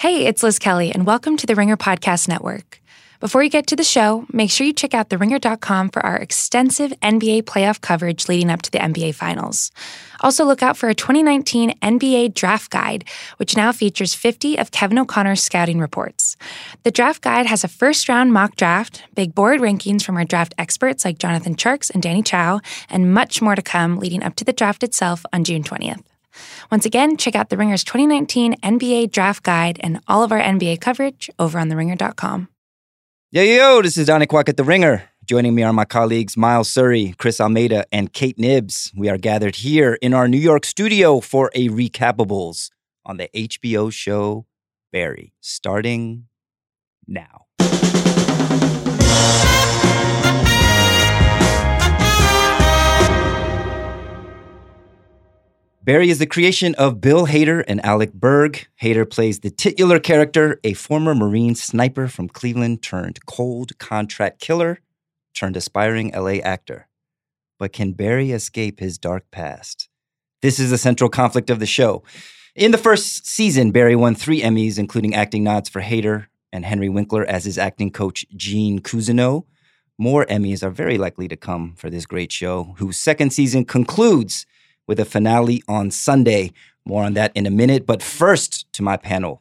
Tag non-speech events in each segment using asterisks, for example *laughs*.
Hey, it's Liz Kelly, and welcome to the Ringer Podcast Network. Before you get to the show, make sure you check out theringer.com for our extensive NBA playoff coverage leading up to the NBA Finals. Also, look out for a 2019 NBA Draft Guide, which now features 50 of Kevin O'Connor's scouting reports. The draft guide has a first round mock draft, big board rankings from our draft experts like Jonathan Tjarks and Danny Chau, and much more to come leading up to the draft itself on June 20th. Once again, check out The Ringer's 2019 NBA Draft Guide and all of our NBA coverage over on TheRinger.com. Yo, yo, yo, this is Donnie Kwak at The Ringer. Joining me are my colleagues Miles Surrey, Chris Almeida, and Kate Knibbs. We are gathered here in our New York studio for a Recapables on the HBO show Barry, starting now. Barry is the creation of Bill Hader and Alec Berg. Hader plays the titular character, a former Marine sniper from Cleveland turned cold contract killer turned aspiring LA actor. But can Barry escape his dark past? This is the central conflict of the show. In the first season, Barry won three Emmys, including acting nods for Hader and Henry Winkler as his acting coach, Gene Cousineau. More Emmys are very likely to come for this great show, whose second season concludes with a finale on Sunday. More on that in a minute. But first, to my panel.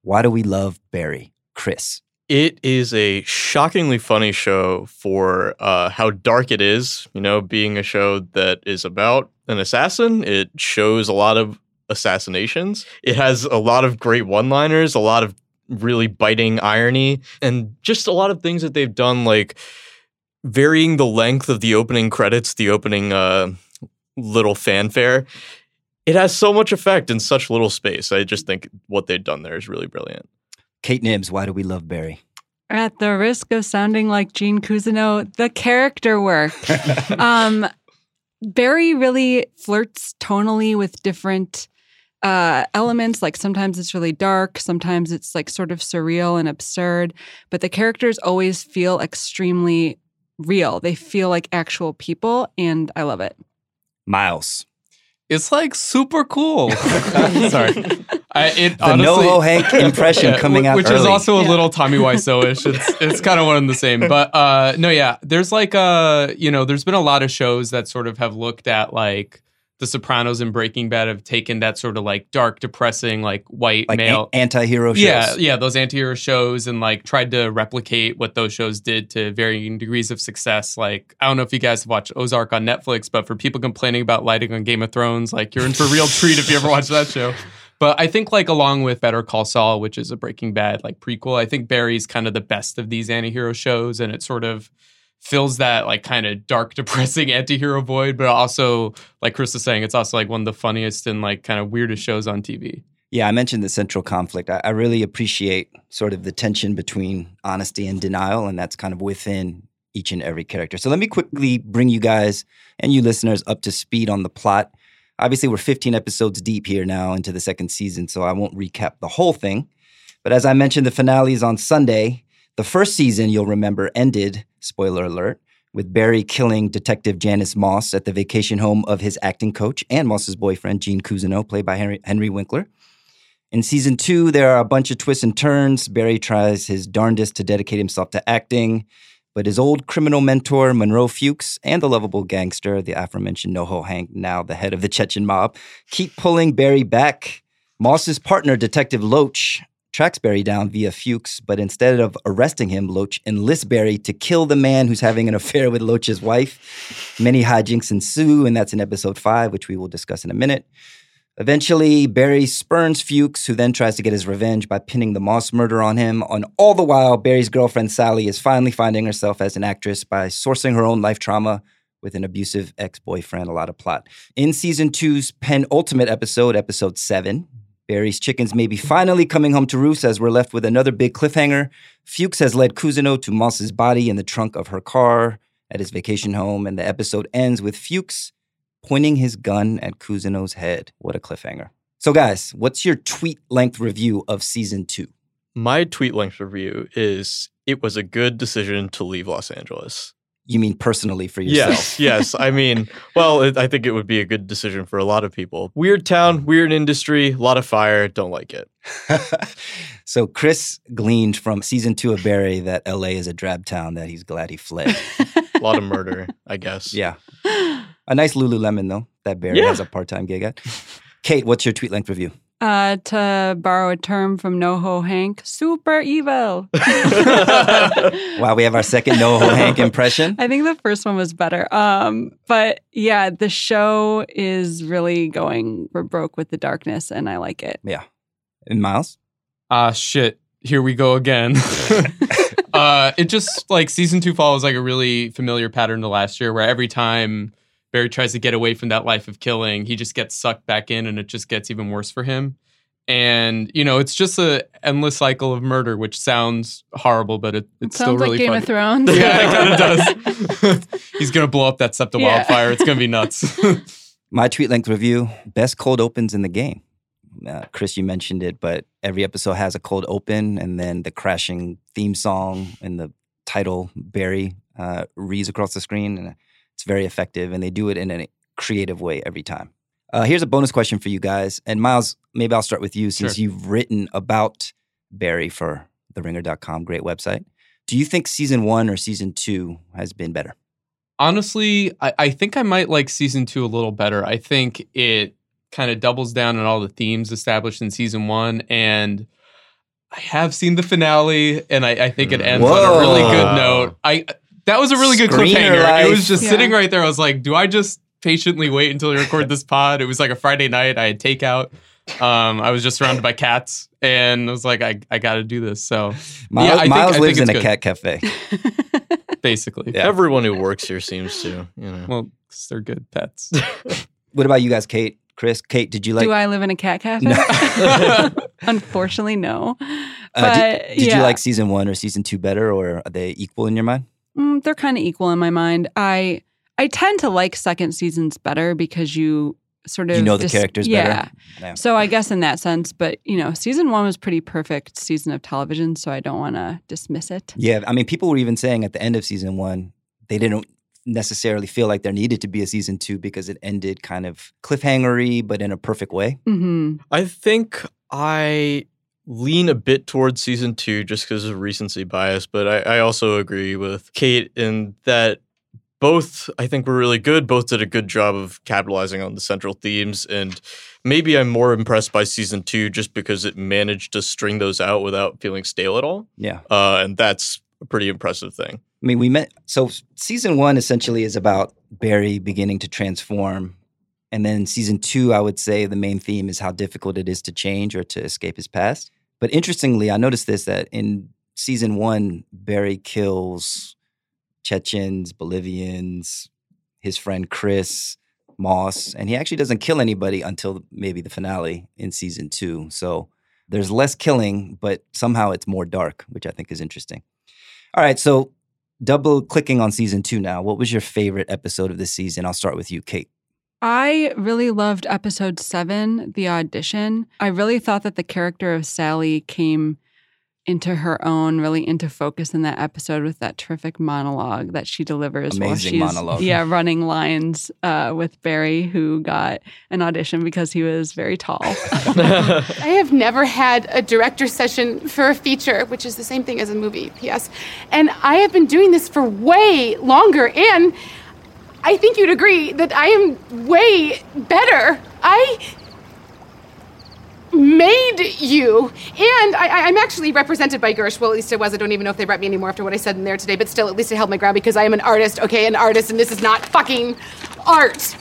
Why do we love Barry? Chris. It is a shockingly funny show for uh, how dark it is. You know, being a show that is about an assassin, it shows a lot of assassinations. It has a lot of great one liners, a lot of really biting irony, and just a lot of things that they've done, like varying the length of the opening credits, the opening uh, little fanfare. It has so much effect in such little space. I just think what they've done there is really brilliant. Kate Knibbs, why do we love Barry? At the risk of sounding like Gene Cousineau, the character work. *laughs* um, Barry really flirts tonally with different uh, elements. Like sometimes it's really dark, sometimes it's like sort of surreal and absurd, but the characters always feel extremely real. They feel like actual people, and I love it. Miles. It's like super cool. *laughs* *laughs* Sorry, I, it The honestly, NoHo Hank impression *laughs* Yeah, coming out which early. is also a little Tommy Wiseau-ish. It's it's kind of one and the same. But uh, no, yeah, there's like uh, you know, there's been a lot of shows that sort of have looked at like The Sopranos and Breaking Bad have taken that sort of like dark, depressing, like white like male. an- anti-hero shows. yeah, yeah, those anti-hero shows and like tried to replicate what those shows did to varying degrees of success. Like, I don't know if you guys have watched Ozark on Netflix, but for people complaining about lighting on Game of Thrones, like you're in for a real treat if you ever watch that show. But I think like along with Better Call Saul, which is a Breaking Bad like prequel, I think Barry's kind of the best of these anti-hero shows and it sort of fills that like kind of dark, *laughs* depressing anti-hero void, but also like Chris was saying, it's also like one of the funniest and like kind of weirdest shows on TV. Yeah, I mentioned the central conflict. I, I really appreciate sort of the tension between honesty and denial, and that's kind of within each and every character. So let me quickly bring you guys and you listeners up to speed on the plot. Obviously, we're 15 episodes deep here now into the second season, so I won't recap the whole thing. But as I mentioned, the finale is on Sunday. The first season, you'll remember, ended, spoiler alert, with Barry killing Detective Janice Moss at the vacation home of his acting coach and Moss's boyfriend, Gene Cousineau, played by Henry, Henry Winkler. In season two, there are a bunch of twists and turns. Barry tries his darndest to dedicate himself to acting, but his old criminal mentor, Monroe Fuchs, and the lovable gangster, the aforementioned NoHo Hank, now the head of the Chechen mob, keep pulling Barry back. Moss's partner, Detective Loach, tracks Barry down via Fuchs, but instead of arresting him, Loach enlists Barry to kill the man who's having an *laughs* affair with Loach's wife. Many hijinks ensue, and that's in episode five, which we will discuss in a minute. Eventually, Barry spurns Fuchs, who then tries to get his revenge by pinning the Moss murder on him. On all the while, Barry's girlfriend Sally is finally finding herself as an actress by sourcing her own life trauma with an abusive ex-boyfriend. A lot of plot. In season two's penultimate episode, episode seven, Barry's chickens may be finally coming home to roost as we're left with another big cliffhanger. Fuchs has led Cousineau to Moss's body in the trunk of her car at his vacation home, and the episode ends with Fuchs pointing his gun at Cousineau's head. What a cliffhanger. So, guys, what's your tweet length review of season two? My tweet length review is it was a good decision to leave Los Angeles. You mean personally for yourself? Yes, *laughs* yes. I mean, well, it, I think it would be a good decision for a lot of people. Weird town, weird industry, a lot of fire. Don't like it. *laughs* so Chris gleaned from season two of Barry that LA is a drab town that he's glad he fled. a *laughs* lot of murder, I guess. Yeah. A nice Lululemon though that Barry Yeah. has a part-time gig at. Kate, what's your tweet length review? Uh, to borrow a term from NoHo Hank, super evil. *laughs* Wow, we have our second NoHo Hank impression. I think the first one was better. Um, but yeah, the show is really going for broke with the darkness, and I like it. Yeah. And Miles? Ah, shit. Here we go again. *laughs* uh, it just like season two follows like a really familiar pattern to last year, where every time Barry tries to get away from that life of killing, he just gets sucked back in, and it just gets even worse for him. And you know, it's just a endless cycle of murder, which sounds horrible, but it, it's still Sounds like really Game funny. of *laughs* Thrones. yeah, it kind of does. *laughs* *laughs* He's gonna blow up that SEPTA Yeah. wildfire. It's gonna be nuts. My tweet length review best cold opens in the game. Uh, Chris, you mentioned it, but every episode has a cold open and then the crashing theme song and the title Barry uh, reads across the screen. And it's very effective. And they do it in a creative way every time. Uh, here's a bonus question for you guys. And Miles, maybe I'll start with you since Sure. you've written about Barry for theringer.com, great website. Do you think season one or season two has been better? Honestly, I, I think I might like season two a little better. I think it kind of doubles down on all the themes established in season one. And I have seen the finale, and I, I think it ends on a really good note. I that was a really good Screener cliffhanger. life. It was just Yeah. sitting right there. I was like, do I just patiently wait until we record this pod? It was like a Friday night. I had takeout. Um, I was just surrounded by cats, and I was like, I, I got to do this. So Miles, Yeah, I think- Miles I think lives in it's a good. cat cafe. *laughs* basically, Yeah. Everyone who works here seems to, you know. well, 'cause they're good pets. *laughs* What about you guys, Kate? Chris, Kate, did you like? Do I live in a cat cafe? No. *laughs* Unfortunately, no. Uh, But did, did you like season one or season two better, or are they equal in your mind? Mm, they're kind of equal in my mind. I I tend to like second seasons better because you sort of You know the dis- characters yeah. better. Yeah. So I guess in that sense, but you know, season one was pretty perfect season of television, so I don't want to dismiss it. Yeah, I mean, people were even saying at the end of season one they didn't necessarily feel like there needed to be a season two because it ended kind of cliffhangery, but in a perfect way. hmm I think I lean a bit towards season two just because of recency bias, but I, I also agree with Kate in that both I think were really good. Both did a good job of capitalizing on the central themes, and maybe I'm more impressed by season two just because it managed to string those out without feeling stale at all, Yeah, uh, and that's a pretty impressive thing. I mean, we met. So season one essentially is about Barry beginning to transform, and then season two, I would say the main theme is how difficult it is to change or to escape his past. But interestingly, I noticed this that in season one, Barry kills Chechens, Bolivians, his friend Chris Moss, and he actually doesn't kill anybody until maybe the finale in season two. So there's less killing, but somehow it's more dark, which I think is interesting. All right, so double clicking on season two now. What was your favorite episode of this season? I'll start with you, Kate. I really loved episode seven, the audition. I really thought that the character of Sally came into her own, really into focus in that episode with that terrific monologue that she delivers while Amazing she's monologue. yeah running lines uh, with Barry, who got an audition because he was very tall. *laughs* *laughs* I have never had a director session for a feature, which is the same thing as a movie, P.S. And I have been doing this for way longer, and I think you'd agree that I am way better. I made you, and I, I- I'm actually represented by Gersh. Well, at least it was. I don't even know if they rep me anymore after what I said in there today, but still, at least I held my ground because I am an artist, okay? An artist, and this is not fucking art.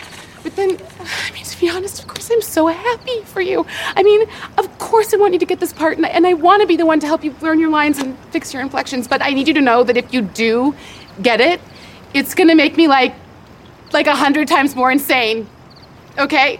But then, I mean, to be honest, of course, I'm so happy for you. I mean, of course, I want you to get this part, and I, and I want to be the one to help you learn your lines and fix your inflections. But I need you to know that if you do get it, it's gonna make me like, like a hundred times more insane. Okay?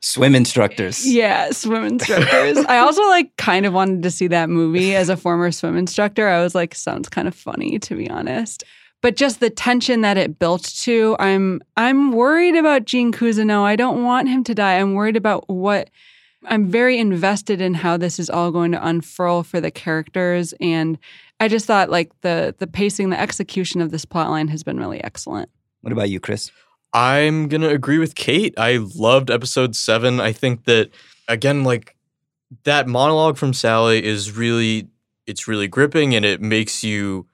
Swim instructors. Yeah, swim instructors. I also like kind of wanted to see that movie as a former swim instructor. I was like, sounds kind of funny to be honest. But just the tension that it built to, I'm I'm worried about Gene Cousineau. I don't want him to die. I'm worried about what I'm very invested in how this is all going to unfurl for the characters and I just thought like the the pacing, the execution of this plotline has been really excellent. What about you, Chris? I'm gonna agree with Kate. I loved episode seven. I think that again, like that monologue from Sally is really it's really gripping and it makes you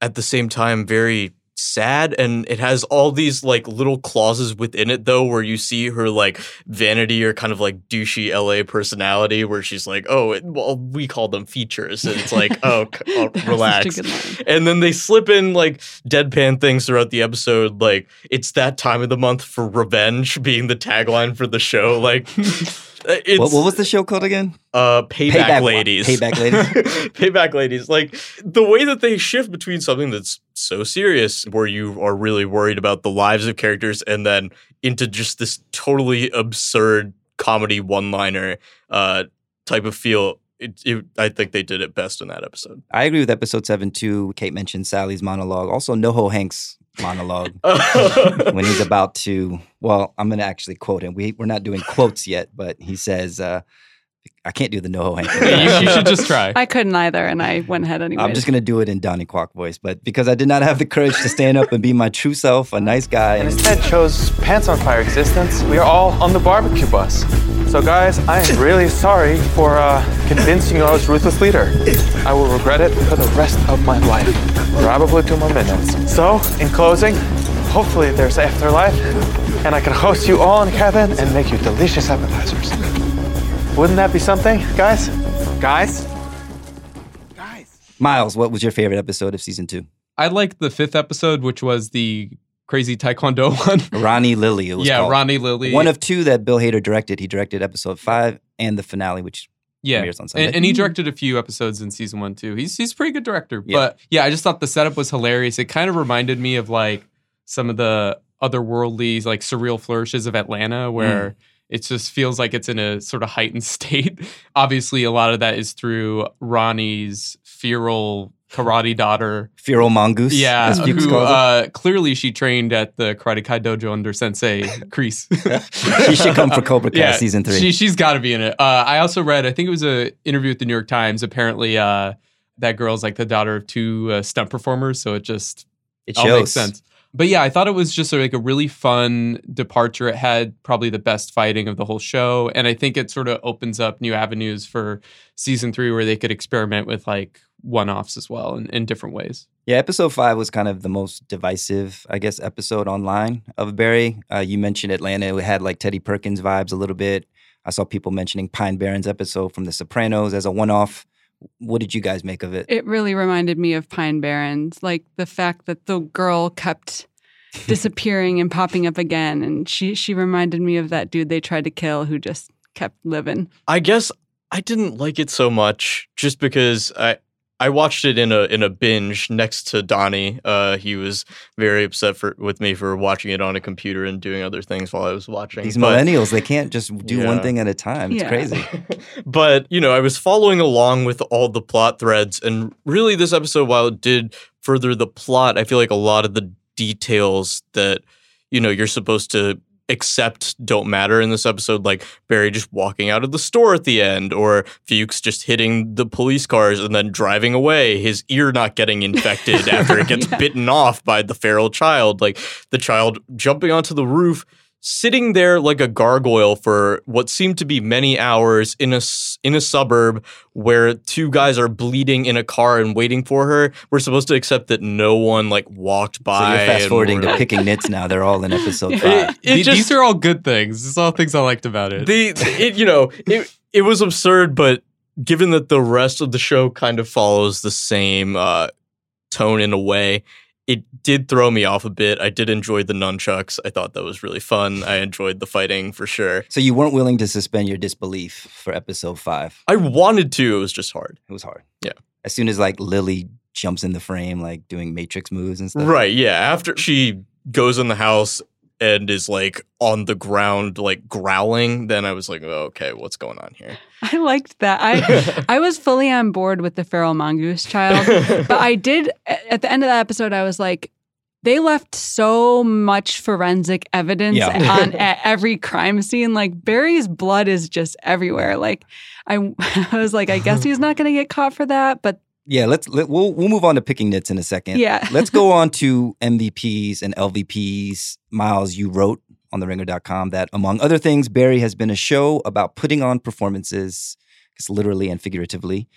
at the same time very sad and it has all these like little clauses within it though where you see her like vanity or kind of like douchey LA personality where she's like oh it, well we call them features and it's like oh, oh *laughs* relax such a good line. and then they slip in like deadpan things throughout the episode like it's that time of the month for revenge being the tagline for the show like *laughs* What, what was the show called again? uh payback, Payback- ladies Payback Ladies? *laughs* payback ladies like the way that they shift between something that's so serious where you are really worried about the lives of characters and then into just this totally absurd comedy one liner uh type of feel it, it, I think they did it best in that episode. I agree with episode seven too. Kate mentioned Sally's monologue. Also, NoHo Hank's monologue *laughs* when he's about to. Well, I'm going to actually quote him. We we're not doing quotes yet, but he says, uh, "I can't do the NoHo Hank." Yeah, you, you should just try. I couldn't either, and I went ahead anyway. I'm just going to do it in Donnie Kwak voice, but because I did not have the courage to stand up and be my true self, a nice guy. and instead chose pants on fire existence, we are all on the barbecue bus. So, guys, I am really sorry for uh, convincing you I was ruthless leader. I will regret it for the rest of my life, probably two more minutes. So, in closing, hopefully there's afterlife, and I can host you all in heaven and make you delicious appetizers. Wouldn't that be something, guys? Guys? Guys. Miles, what was your favorite episode of season two? I liked the fifth episode, which was the crazy taekwondo *laughs* one. Ronnie Lily. It was yeah, called. Ronnie Lily. One of two that Bill Hader directed. He directed episode five and the finale, which yeah, premieres on Sunday. and, and he directed a few episodes in season one too. He's he's a pretty good director. Yeah. But yeah, I just thought the setup was hilarious. It kind of reminded me of like some of the otherworldly, like surreal flourishes of Atlanta, where mm. It just feels like it's in a sort of heightened *laughs* state. Obviously, a lot of that is through Ronnie's feral karate daughter. feral Mongoose. Yeah, who uh, clearly she trained at the Karate Kai dojo under Sensei *laughs* Kreese. *laughs* she should come for Cobra Kai season three. She, she's got to be in it. Uh, I also read, I think it was a interview with the New York Times. Apparently, uh, that girl's like the daughter of two uh, stunt performers, so it just it all shows. makes sense. But yeah, I thought it was just like a really fun departure. It had probably the best fighting of the whole show, and I think it sort of opens up new avenues for season three where they could experiment with like one-offs as well in, in different ways. Yeah, episode five was kind of the most divisive, I guess, episode online of Barry. Uh, you mentioned Atlanta; it had like Teddy Perkins vibes a little bit. I saw people mentioning Pine Barrens episode from The Sopranos as a one-off. What did you guys make of it? It really reminded me of Pine Barrens, like the fact that the girl kept *laughs* disappearing and popping up again, and she she reminded me of that dude they tried to kill who just kept living. I guess I didn't like it so much just because I I watched it in a in a binge next to Donnie. Uh, he was very upset for with me for watching it on a computer and doing other things while I was watching. These But- millennials, they can't just do one thing at a time. It's Yeah. crazy. *laughs* but you know, I was following along with all the plot threads, and really, this episode, while it did further the plot, I feel like a lot of the details that you know you're supposed to accept don't matter in this episode. Like Barry just walking out of the store at the end, or Fuchs just hitting the police cars and then driving away. His ear not getting infected *laughs* after it gets Yeah. bitten off by the feral child. Like the child jumping onto the roof sitting there like a gargoyle for what seemed to be many hours in a s- in a suburb where two guys are bleeding in a car and waiting for her. We're supposed to accept that no one like walked by. So by. you're fast forwarding to picking nits now. They're all in episode *laughs* five. it The- just- These are all good things. These are all things I liked about it. the it you know it it was absurd, but given that the rest of the show kind of follows the same uh, tone in a way, it did throw me off a bit. I did enjoy the nunchucks. I thought that was really fun. I enjoyed the fighting for sure. So you weren't willing to suspend your disbelief for episode five. I wanted to. It was just hard. It was hard. Yeah. As soon as like Lily jumps in the frame, like doing Matrix moves and stuff. Right. Yeah. After she goes in the house and is like on the ground, like growling, then I was like, oh, okay, what's going on here? *laughs* I liked that. I *laughs* I was fully on board with the feral mongoose child, but I *laughs* did at the end of that episode. I was like, they left so much forensic evidence Yeah. on at every crime scene. Like Barry's blood is just everywhere. Like I, I was like, I guess he's not going to get caught for that, but Yeah, let's let, we'll we'll move on to picking nits in a second. yeah. let's go *laughs* on to MVPs and LVPs. Miles, you wrote on the theringer.com that among other things, Barry has been a show about putting on performances, it's literally and figuratively.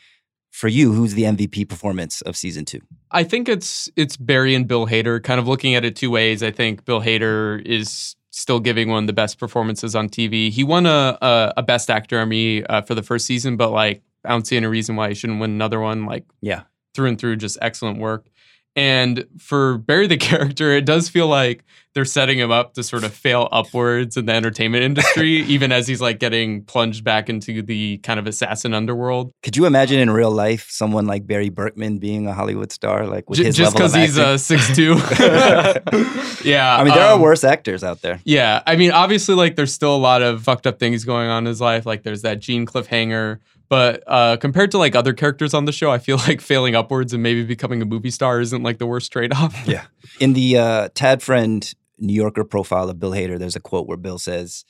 For you, who's the MVP performance of season two? I think it's it's Barry and Bill Hader. Kind of looking at it two ways. I think Bill Hader is still giving one of the best performances on TV. He won a a, a Best Actor Emmy uh, for the first season, but like I don't see any reason why he shouldn't win another one. Like Yeah. through and through, just excellent work. And for Barry the *laughs* character, it does feel like they're setting him up to sort of fail upwards in the entertainment industry, *laughs* even as he's like getting plunged back into the kind of assassin underworld. Could you imagine in real life someone like Barry Berkman being a Hollywood star, like with J- his just level of because he's uh, six two. *laughs* yeah, I mean, there are um, worse actors out there. Yeah, I mean, obviously, like there's still a lot of fucked up things going on in his life. Like there's that Gene cliffhanger, but uh, compared to like other characters on the show, I feel like failing upwards and maybe becoming a movie star isn't like the worst trade off. Yeah. In the uh, Tad Friend New Yorker profile of Bill Hader, there's a quote where Bill says,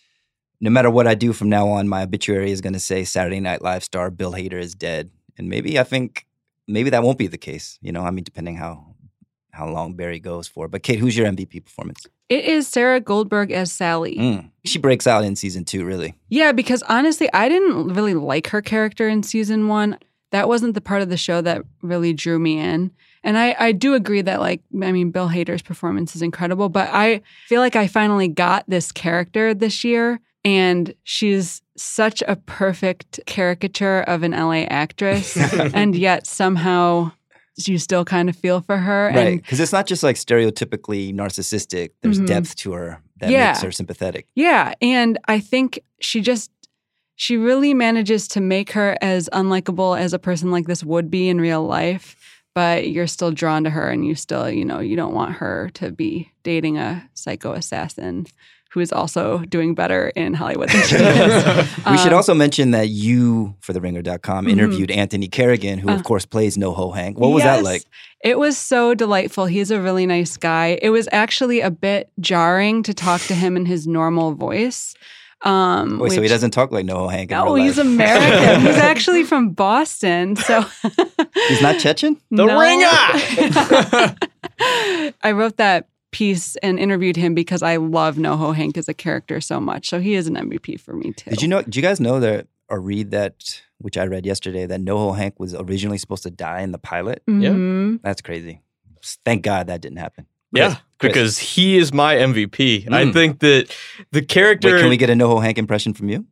No matter what I do from now on, my obituary is going to say Saturday Night Live star Bill Hader is dead. And maybe I think maybe that won't be the case. You know, I mean, depending how how long Barry goes for. But Kate, who's your MVP performance? It is Sarah Goldberg as Sally. Mm. She breaks out in season two, really. Yeah, because honestly, I didn't really like her character in season one. That wasn't the part of the show that really drew me in. And I, I do agree that, like, I mean, Bill Hader's performance is incredible, but I feel like I finally got this character this year. And she's such a perfect caricature of an LA actress. *laughs* and yet somehow you still kind of feel for her. Right. Because it's not just like stereotypically narcissistic, there's Mhm. depth to her that Yeah. makes her sympathetic. Yeah, and I think she just she really manages to make her as unlikable as a person like this would be in real life, but you're still drawn to her and you still, you know, you don't want her to be dating a psycho assassin who is also doing better in Hollywood than she *laughs* is. *laughs* We should Um, also mention that you, for theringer.com, Mhm. interviewed Anthony Carrigan, who, Uh, of course, plays NoHo Hank. What was that like? It was so delightful. He's a really nice guy. It was actually a bit jarring to talk to him in his normal voice. Um, Wait, so he doesn't talk like NoHo Hank in No, he's. American. he's *laughs* actually from Boston. So He's not Chechen? The No. ringer! I wrote that piece and interviewed him because I love NoHo Hank as a character so much. So he is an MVP for me too. Did you know? Do you guys know that or read that, which I read yesterday, that NoHo Hank was originally supposed to die in the pilot? Mhm. That's crazy. Thank God that didn't happen. yeah, Chris. because he is my MVP. I Mm. think that the character. Wait, can we get a NoHo Hank impression from you?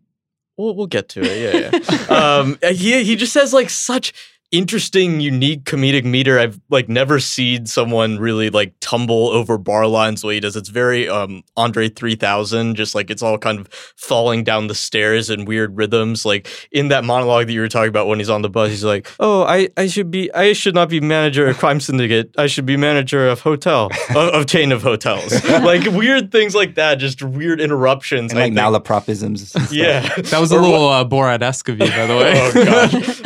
We'll, we'll get to it. Yeah, yeah. *laughs* um, he he just has like such interesting, unique comedic meter. I've like never seen someone really like tumble over bar lines the way he does. It's very um Andre three thousand, just like it's all kind of falling down the stairs in weird rhythms. Like in that monologue that you were talking about when he's on the bus, he's like, "Oh, I I should be I should not be manager of crime syndicate. I should be manager of hotel *laughs* of, of chain of hotels." like weird things like that, just weird interruptions. And I like think- malapropisms. and. Yeah, That was a Or little uh, Borat-esque of you, by the *laughs* way. oh gosh,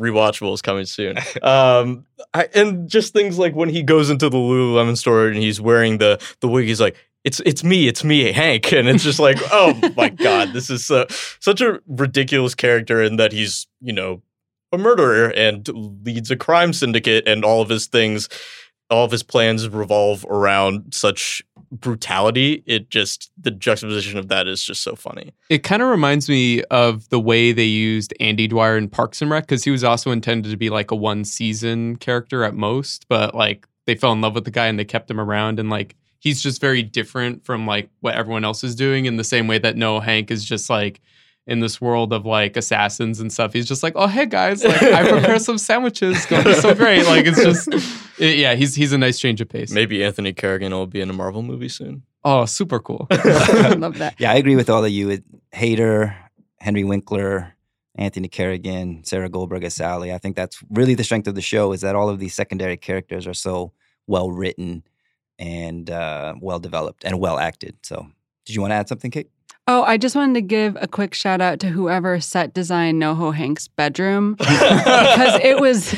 rewatchable is coming soon. Um, I, and just things like when he goes into the Lululemon store and he's wearing the the wig, he's like, "It's it's me, it's me, Hank," and it's just like, *laughs* oh my god, this is uh, such a ridiculous character, and that he's you know a murderer and leads a crime syndicate, and all of his things. All of his plans revolve around such brutality. It just the juxtaposition of that is just so funny. It kind of reminds me of the way they used Andy Dwyer in Parks and Rec because he was also intended to be like a one season character at most, but like they fell in love with the guy and they kept him around and like he's just very different from like what everyone else is doing in the same way that NoHo Hank is just like in this world of like assassins and stuff. He's just like, oh hey guys, like I *laughs* prepared some sandwiches, be so great. Like it's just yeah, he's he's a nice change of pace. Maybe Anthony Carrigan will be in a Marvel movie soon. Oh, super cool. *laughs* I love that. Yeah, I agree with all of you. It, Hader, Henry Winkler, Anthony Carrigan, Sarah Goldberg as Sally. I think that's really the strength of the show is that all of these secondary characters are so well written and uh, well developed and well acted. So, did you want to add something, Kate? Oh, I just wanted to give a quick shout out to whoever set design NoHo Hank's bedroom *laughs* because it was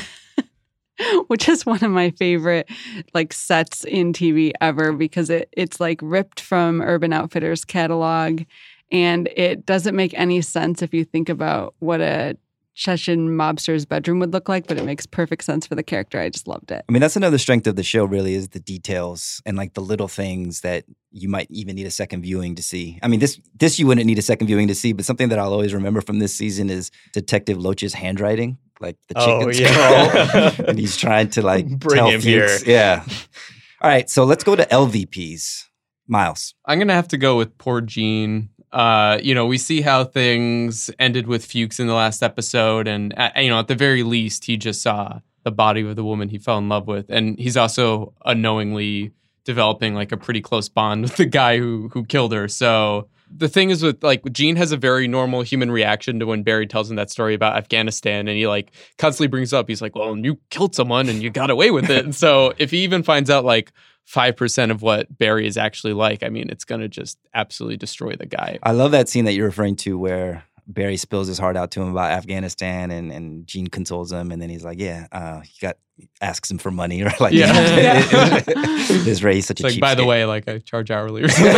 *laughs* which is one of my favorite like sets in TV ever because it it's like ripped from Urban Outfitters catalog and it doesn't make any sense if you think about what a Chechen mobster's bedroom would look like, but it makes perfect sense for the character. I just loved it. I mean, that's another strength of the show, really, is the details and like the little things that you might even need a second viewing to see. I mean, this this you wouldn't need a second viewing to see, but something that I'll always remember from this season is Detective Loach's handwriting, like the Oh, chicken yeah. scroll, *laughs* and he's trying to like Bring tell him here. Yeah. All right, so let's go to LVPs. Miles. I'm gonna have to go with poor Gene. Uh, you know, we see how things ended with Fuchs in the last episode, and uh, you know, at the very least, he just saw the body of the woman he fell in love with, and he's also unknowingly developing like a pretty close bond with the guy who who killed her. So the thing is with like Gene has a very normal human reaction to when Barry tells him that story about Afghanistan and he like constantly brings up he's like well you killed someone and you got away with it *laughs* and so if he even finds out like 5% of what Barry is actually like I mean it's going to just absolutely destroy the guy. I love that scene that you're referring to where Barry spills his heart out to him about Afghanistan and, and Gene consoles him and then he's like, Yeah, uh, he got asks him for money *laughs* or like Yeah. *laughs* his Ray's such It's a like cheap by the way like I charge hourly or *laughs* something.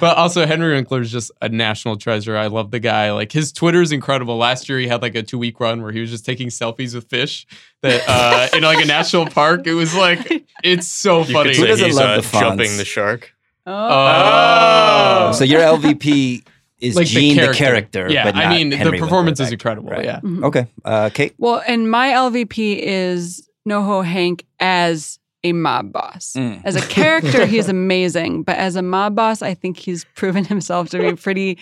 but also Henry Winkler is just a national treasure I love the guy like his Twitter is incredible last year he had like a 2 week run where he was just taking selfies with fish that uh in like a national park it was like it's so funny Who doesn't he's love uh, the Fonz? jumping the shark. Oh. So your LVP is like Gene the the character. character. Yeah, but I mean Henry the performance Winkler is incredible. Right. Yeah. Mhm. Okay. Uh, Kate. Well, and my LVP is NoHo Hank as a mob boss. Mm. As a *laughs* character, he's amazing, but as a mob boss, I think he's *laughs* proven himself to be pretty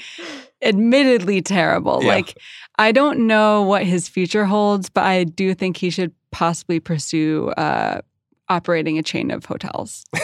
admittedly terrible. Yeah. Like I don't know what his future holds, but I do think he should possibly pursue uh, operating a chain of hotels. *laughs*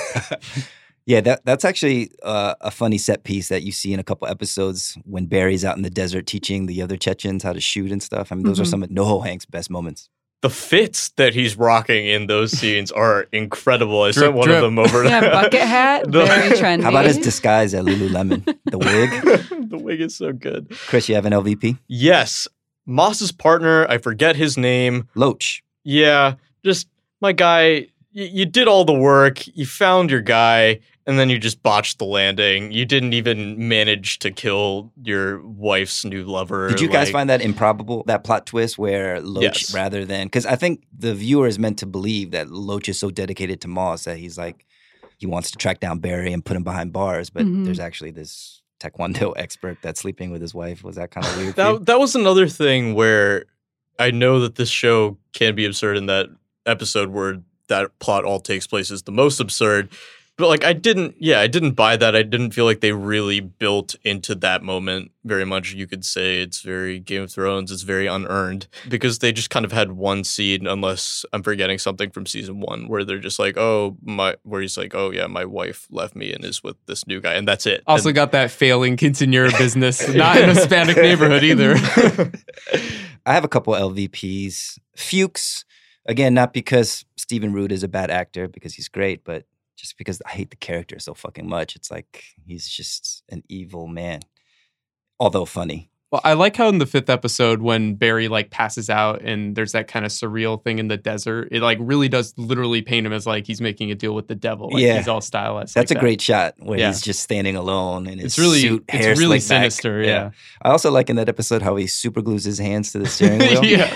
Yeah, that that's actually uh, a funny set piece that you see in a couple episodes when Barry's out in the desert teaching the other Chechens how to shoot and stuff. I mean, those are Mhm. some of NoHo Hank's best moments. The fits that he's rocking in those scenes are incredible. I Drip, sent one drip. of them over. to yeah, bucket hat, *laughs* The- very trendy. How about his disguise at Lululemon? The wig. *laughs* the wig is so good. Chris, you have an LVP? Yes, Moss's partner. I forget his name. Loach. Yeah, just my guy. Y- you did all the work. You found your guy, and then you just botched the landing. You didn't even manage to kill your wife's new lover. Did you guys find that improbable, that plot twist where Loach, Yes. rather than, because I think the viewer is meant to believe that Loach is so dedicated to Moss that he's like, he wants to track down Barry and put him behind bars, but Mhm. there's actually this Taekwondo *laughs* expert that's sleeping with his wife. Was that kind of weird? That that was another thing where I know that this show can be absurd in that episode where that plot all takes place is the most absurd. But like I didn't yeah, I didn't buy that. I didn't feel like they really built into that moment very much. You could say it's very Game of Thrones, it's very unearned because they just kind of had one scene unless I'm forgetting something from season 1 where they're just like, "Oh, my where he's like, "Oh yeah, my wife left me and is with this new guy." And that's it. Also And- got that failing quinceanera *laughs* business, not in a Hispanic neighborhood either. *laughs* I have a couple LVPs. Fuchs, again, not because Stephen Root is a bad actor, because he's great, but just because I hate the character so fucking much. It's like he's just an evil man, although funny. Well, I like how in the fifth episode when Barry like passes out and there's that kind of surreal thing in the desert, it like really does literally paint him as like he's making a deal with the devil. Like Yeah. he's all stylized. That's like a that. great shot where Yeah. he's just standing alone and his It's really, suit, hair it's really sinister. Yeah. I also like in that episode how he super glues his hands to the *laughs* steering wheel. Yeah.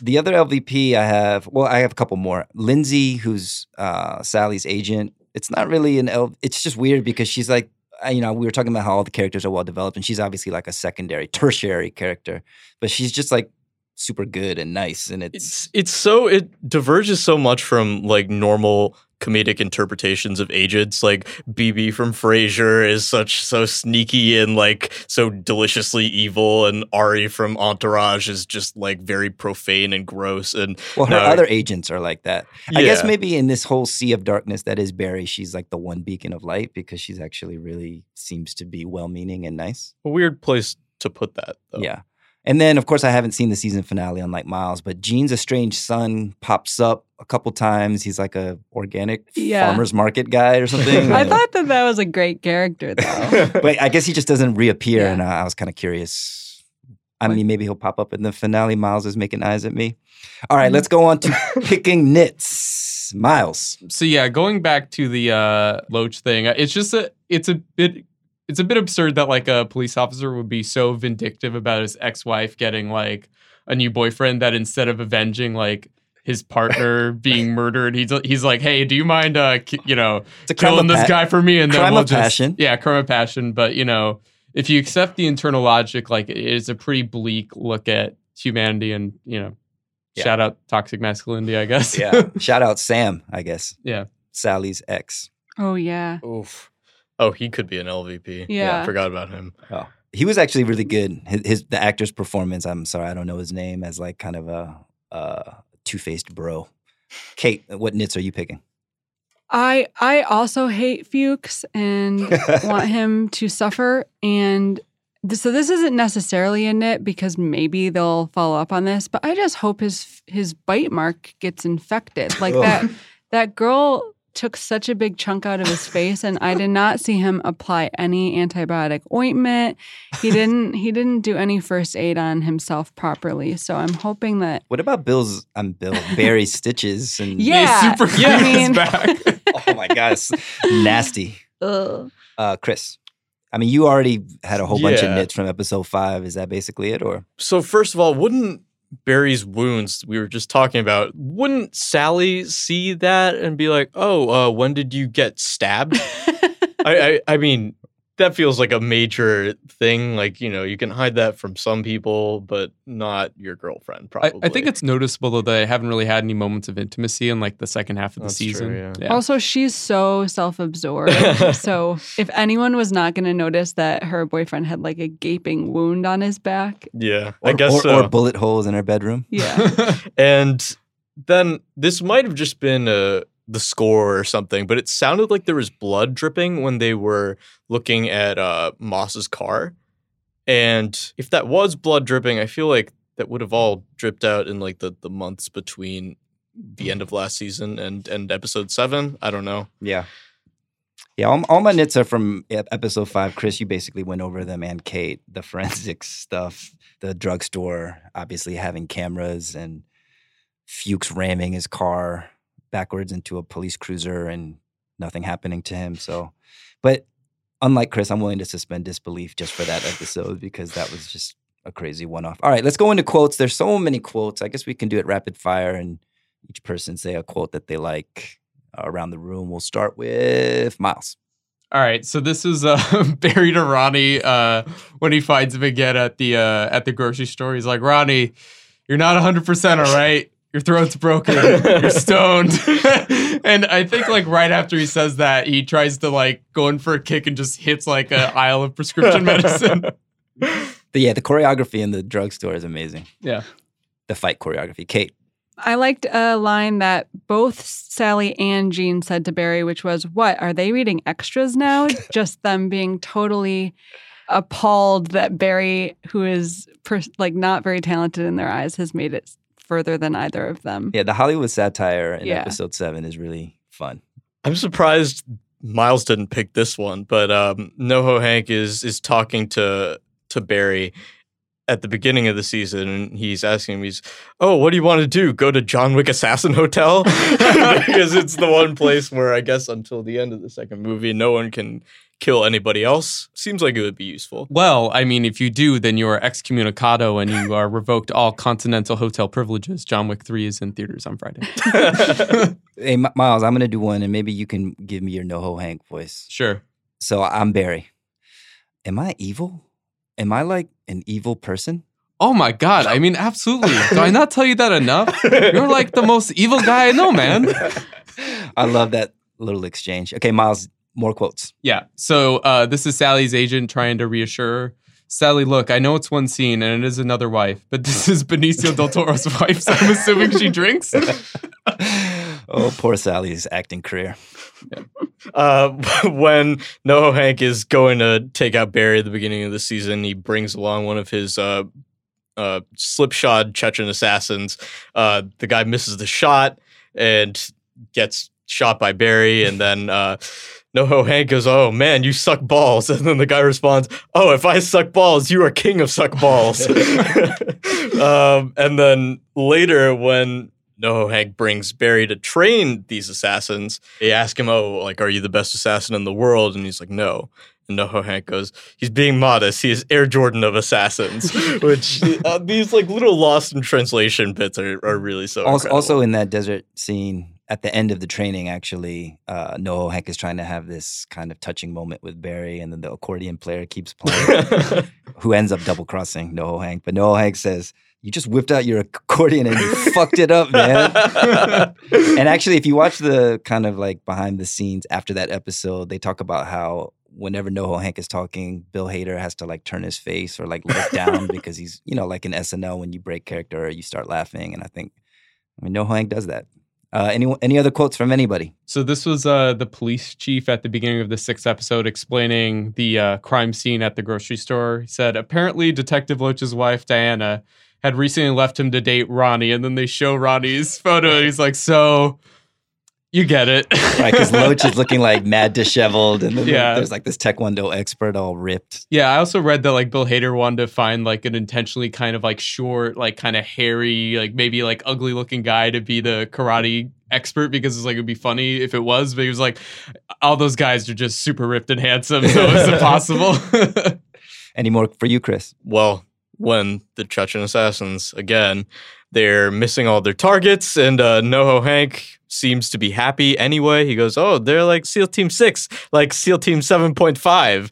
The other LVP I have, well, I have a couple more. Lindsay, who's uh, Sally's agent. It's not really an L. It's just weird because she's like, you know, we were talking about how all the characters are well developed, and she's obviously like a secondary, tertiary character, but she's just like super good and nice, and it's, it's it's so it diverges so much from like normal comedic interpretations of agents like Bebe from frasier is such so sneaky and like so deliciously evil and ari from entourage is just like very profane and gross and well, her other agents are like that. I guess maybe in this whole sea of darkness that is Barry, she's like the one beacon of light because she's actually really seems to be well-meaning and nice. a weird place to put that though. Yeah. And then, of course, I haven't seen the season finale, unlike Miles, but Gene's estranged son pops up a couple times. He's like a organic Yeah. farmer's market guy or something. *laughs* I thought that that was a great character, though. *laughs* but I guess he just doesn't reappear. Yeah. And I I was kind of curious I Like- mean, maybe he'll pop up in the finale. Miles is making eyes at me. All right, let's go on to *laughs* picking nits. Miles. so yeah, going back to the uh, Loach thing, it's just a it's a bit it's a bit absurd that like a police officer would be so vindictive about his ex-wife getting like a new boyfriend that instead of avenging like his partner *laughs* being murdered, he's he's like, hey, do you mind uh ki- you know It's a killing this pa- guy for me and then crime we'll of just passion. yeah crime of passion. But you know if you accept the internal logic, like it is a pretty bleak look at humanity and you know. Yeah. Shout out toxic masculinity, I guess. Yeah. *laughs* Shout out Sam, I guess. yeah. Sally's ex. Oh yeah. Oof. Oh, he could be an LVP. Yeah. I forgot about him. Oh, he was actually really good. His, his the actor's performance. I'm sorry, I don't know his name as like kind of a, uh two faced bro. Kate, what nits are you picking? I I also hate Fuchs and *laughs* want him to suffer. And th- so this isn't necessarily a nit because maybe they'll follow up on this, but I just hope his his bite mark gets infected. Like that that girl took such a big chunk out of his face and I did not see him apply any antibiotic ointment. He *laughs* didn't he didn't do any first aid on himself properly. So I'm hoping that What about Bill's? I'm Bill Barry's stitches and Yeah. super Yeah, I mean- back. *laughs* oh my gosh, nasty. ugh. Uh, Chris, I mean, you already had a whole bunch of nits from episode five. Is that basically it, or So first of all, wouldn't Barry's wounds we were just talking about, wouldn't Sally see that and be like, "Oh, uh, when did you get stabbed?" *laughs* I, I I mean, that feels like a major thing. Like you know, you can hide that from some people, but not your girlfriend. Probably. I think it's noticeable though that they haven't really had any moments of intimacy in like the second half of the That's true, season. yeah. Also, she's so self-absorbed. *laughs* so if anyone was not going to notice that her boyfriend had like a gaping wound on his back, yeah. or, I guess or, so. or bullet holes in her bedroom? yeah. *laughs* *laughs* and then this might have just been uh, the score or something, but it sounded like there was blood dripping when they were looking at uh, Moss's car. And if that was blood dripping, I feel like that would have all dripped out in like the, the months between the end of last season and, and episode seven. I don't know. Yeah. Yeah, all, all my nits are from episode five. Chris, you basically went over them, and Kate, the *laughs* forensics stuff, the drugstore, obviously having cameras, and Fuchs ramming his car backwards into a police cruiser and nothing happening to him. So, but unlike Chris, I'm willing to suspend disbelief just for that episode because that was just a crazy one off. All right, let's go into quotes. There's so many quotes. I guess we can do it rapid fire and each person say a quote that they like uh, around the room. We'll start with Miles. All right, so this is uh, *laughs* Barry to Ronnie uh, when he finds him again at the uh, at the grocery store. He's like, Ronnie, you're not 100 percent all right. Your throat's broken. You're *laughs* stoned. *laughs* and I think like right after he says that, he tries to like go in for a kick and just hits like an aisle of prescription medicine. *laughs* The, yeah, the choreography in the drugstore is amazing. Yeah. The fight choreography. Kate. I liked a line that both Sally and Gene said to Barry, which was, What? Are they reading extras now? Just them being totally appalled that Barry, who is pers- like not very talented in their eyes, has made it further than either of them. Yeah, the Hollywood satire in Yeah. episode seven is really fun. I'm surprised Miles didn't pick this one, but um, NoHo Hank is is talking to to Barry at the beginning of the season, and he's asking him, he's, "Oh, what do you want to do? Go to John Wick Assassin Hotel?" *laughs* *laughs* because it's the one place where I guess until the end of the second movie, no one can kill anybody else. Seems like it would be useful. Well, I mean, if you do, then you are excommunicado and you are revoked all continental hotel privileges. John Wick 3 is in theaters on Friday. *laughs* Hey, M- Miles, I'm going to do one, and maybe you can give me your NoHo Hank voice. Sure. So I'm Barry. Am I evil? Am I like an evil person? Oh my God. I mean, absolutely. Do I not tell you that enough? You're like the most evil guy I know, man. *laughs* I love that little exchange. Okay, Miles, more quotes. Yeah. So uh, this is Sally's agent trying to reassure her. Sally, look, I know it's one scene and it is another wife, but this is Benicio del Toro's *laughs* wife, so I'm assuming she drinks. *laughs* oh, poor Sally's acting career. uh, *laughs* when NoHo Hank is going to take out Barry at the beginning of the season, he brings along one of his uh, uh, slipshod Chechen assassins. Uh, the guy misses the shot and gets shot by Barry, and then uh, NoHo Hank goes, "Oh man, you suck balls," *laughs* and then the guy responds, "Oh, if I suck balls, you are king of suck balls." *laughs* um, and then later, when NoHo Hank brings Barry to train these assassins, they ask him, "Oh, like, are you the best assassin in the world?" And he's like, "No." And NoHo Hank goes, "He's being modest. He is Air Jordan of assassins." *laughs* Which uh, these like little lost in translation bits are, are really so. Also, also in that desert scene at the end of the training, actually, uh, NoHo Hank is trying to have this kind of touching moment with Barry, and then the accordion player keeps playing, *laughs* who ends up double crossing NoHo Hank. But NoHo Hank says, "You just whipped out your accordion and you fucked it up, man." *laughs* and actually, if you watch the kind of like behind the scenes after that episode, they talk about how whenever NoHo Hank is talking, Bill Hader has to like turn his face or like look down *laughs* because he's, you know, like in SNL when you break character or you start laughing. And I think, I mean, NoHo Hank does that. Uh, any any other quotes from anybody? So this was uh, the police chief at the beginning of the sixth episode explaining the uh, crime scene at the grocery store. He said, apparently Detective Loach's wife, Diana, had recently left him to date Ronnie. And then they show Ronnie's photo and he's like, so you get it. Right, because Loach is looking like *laughs* mad disheveled, and then Yeah. there's like this Taekwondo expert all ripped. Yeah, I also read that like Bill Hader wanted to find like an intentionally kind of like short, like kind of hairy, like maybe like ugly looking guy to be the karate expert because it's like it'd be funny if it was, but he was like, all those guys are just super ripped and handsome, so it's impossible. *laughs* *laughs* Any more for you, Chris? well, when the Chechen assassins again, they're missing all their targets, and uh, NoHo Hank seems to be happy anyway. He goes, "Oh, they're like SEAL Team Six, like SEAL Team Seven Point Five.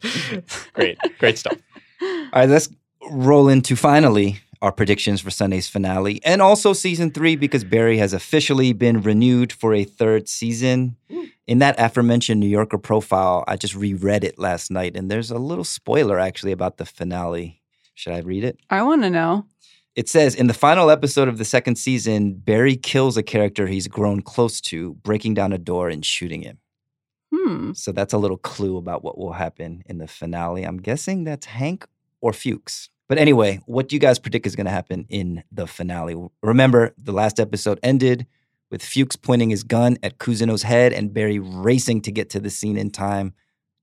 *laughs* great, great stuff. All right, let's roll into finally our predictions for Sunday's finale and also season three because Barry has officially been renewed for a third season. In that aforementioned New Yorker profile, I just reread it last night and there's a little spoiler actually about the finale. Should I read it? I want to know. It says in the final episode of the second season, Barry kills a character he's grown close to, breaking down a door and shooting him. Hmm. So that's a little clue about what will happen in the finale. I'm guessing that's Hank or Fuchs. But anyway, what do you guys predict is going to happen in the finale? Remember, the last episode ended with Fuchs pointing his gun at Cousineau's head and Barry racing to get to the scene in time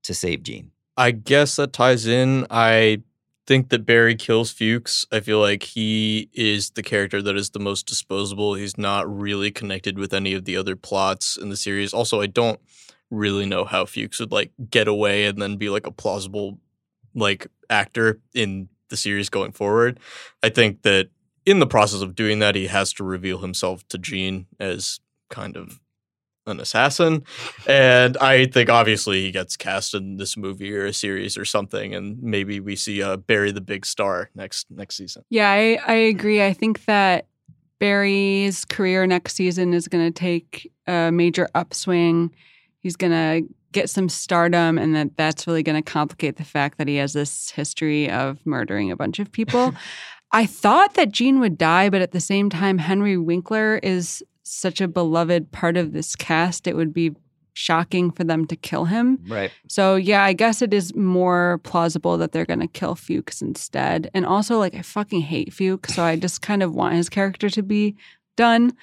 to save Gene. I guess that ties in. I think that Barry kills Fuchs. I feel like he is the character that is the most disposable. He's not really connected with any of the other plots in the series. Also, I don't really know how Fuchs would like get away and then be like a plausible like actor in the series going forward. I think that in the process of doing that, he has to reveal himself to Gene as kind of an assassin. And I think obviously he gets cast in this movie or a series or something, and maybe we see uh, Barry the big star next next season. Yeah, I, I agree. I think that Barry's career next season is going to take a major upswing. He's going to get some stardom, and that that's really going to complicate the fact that he has this history of murdering a bunch of people. *laughs* I thought that Gene would die, but at the same time, Henry Winkler is such a beloved part of this cast. It would be shocking for them to kill him. Right. So yeah, I guess it is more plausible that they're gonna kill Fuchs instead. And also, like, I fucking hate Fuchs, so I *laughs* just kind of want his character to be done.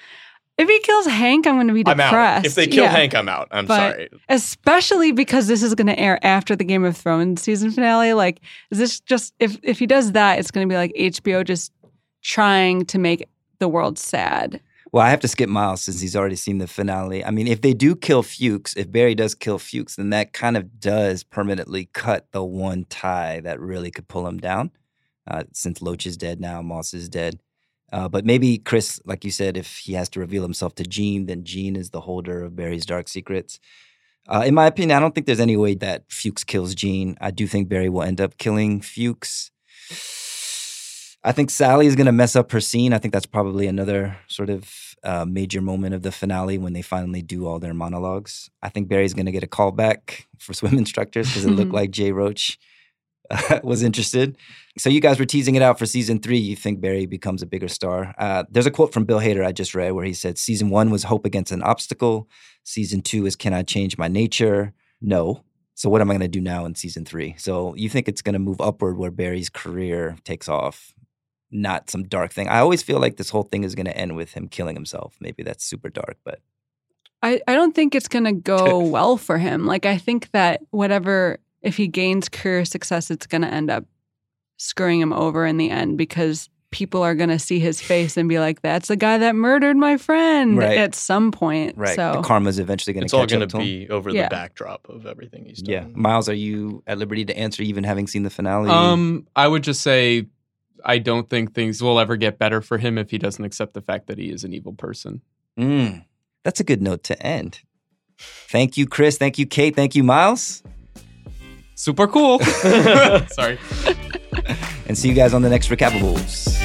If he kills Hank, I'm gonna be I'm depressed. out. If they kill Yeah. Hank, I'm out. I'm But- sorry. especially because this is gonna air after the Game of Thrones season finale. Like, is this just if if he does that, it's gonna be like HBO just trying to make the world sad. Well, I have to skip Miles since he's already seen the finale. I mean, if they do kill Fuchs, if Barry does kill Fuchs, then that kind of does permanently cut the one tie that really could pull him down. Uh, since Loach is dead now, Moss is dead. Uh, but maybe Chris, like you said, if he has to reveal himself to Gene, then Gene is the holder of Barry's dark secrets. Uh, in my opinion, I don't think there's any way that Fuchs kills Gene. I do think Barry will end up killing Fuchs. I think Sally is going to mess up her scene. I think that's probably another sort of uh, major moment of the finale when they finally do all their monologues. I think Barry's going to get a call back for *laughs* swim instructors because it looked like Jay Roach uh, was interested. So you guys were teasing it out for season three. You think Barry becomes a bigger star? Uh, there's a quote from Bill Hader I just read where he said, "Season one was hope against an obstacle. Season two is can I change my nature? No. So what am I going to do now in season three? So you think it's going to move upward where Barry's career takes off, not some dark thing. I always feel like this whole thing is going to end with him killing himself. Maybe that's super dark, but I, I don't think it's going *laughs* to go well for him. Like, I think that whatever, if he gains career success, it's going to end up screwing him over in the end because people are going to see his face and be like, that's the guy that murdered my friend Right. at some point. Right. So, the karma's eventually going It's to all catch going up to to be over Yeah. the backdrop of everything he's done. Yeah. Miles, are you at liberty to answer even having seen the finale? Um, I would just say I don't think things will ever get better for him if he doesn't accept the fact that he is an evil person. Mm, that's a good note to end. Thank you, Chris. Thank you, Kate. Thank you, Miles. Super cool. *laughs* *laughs* Sorry. And see you guys on the next Recapables.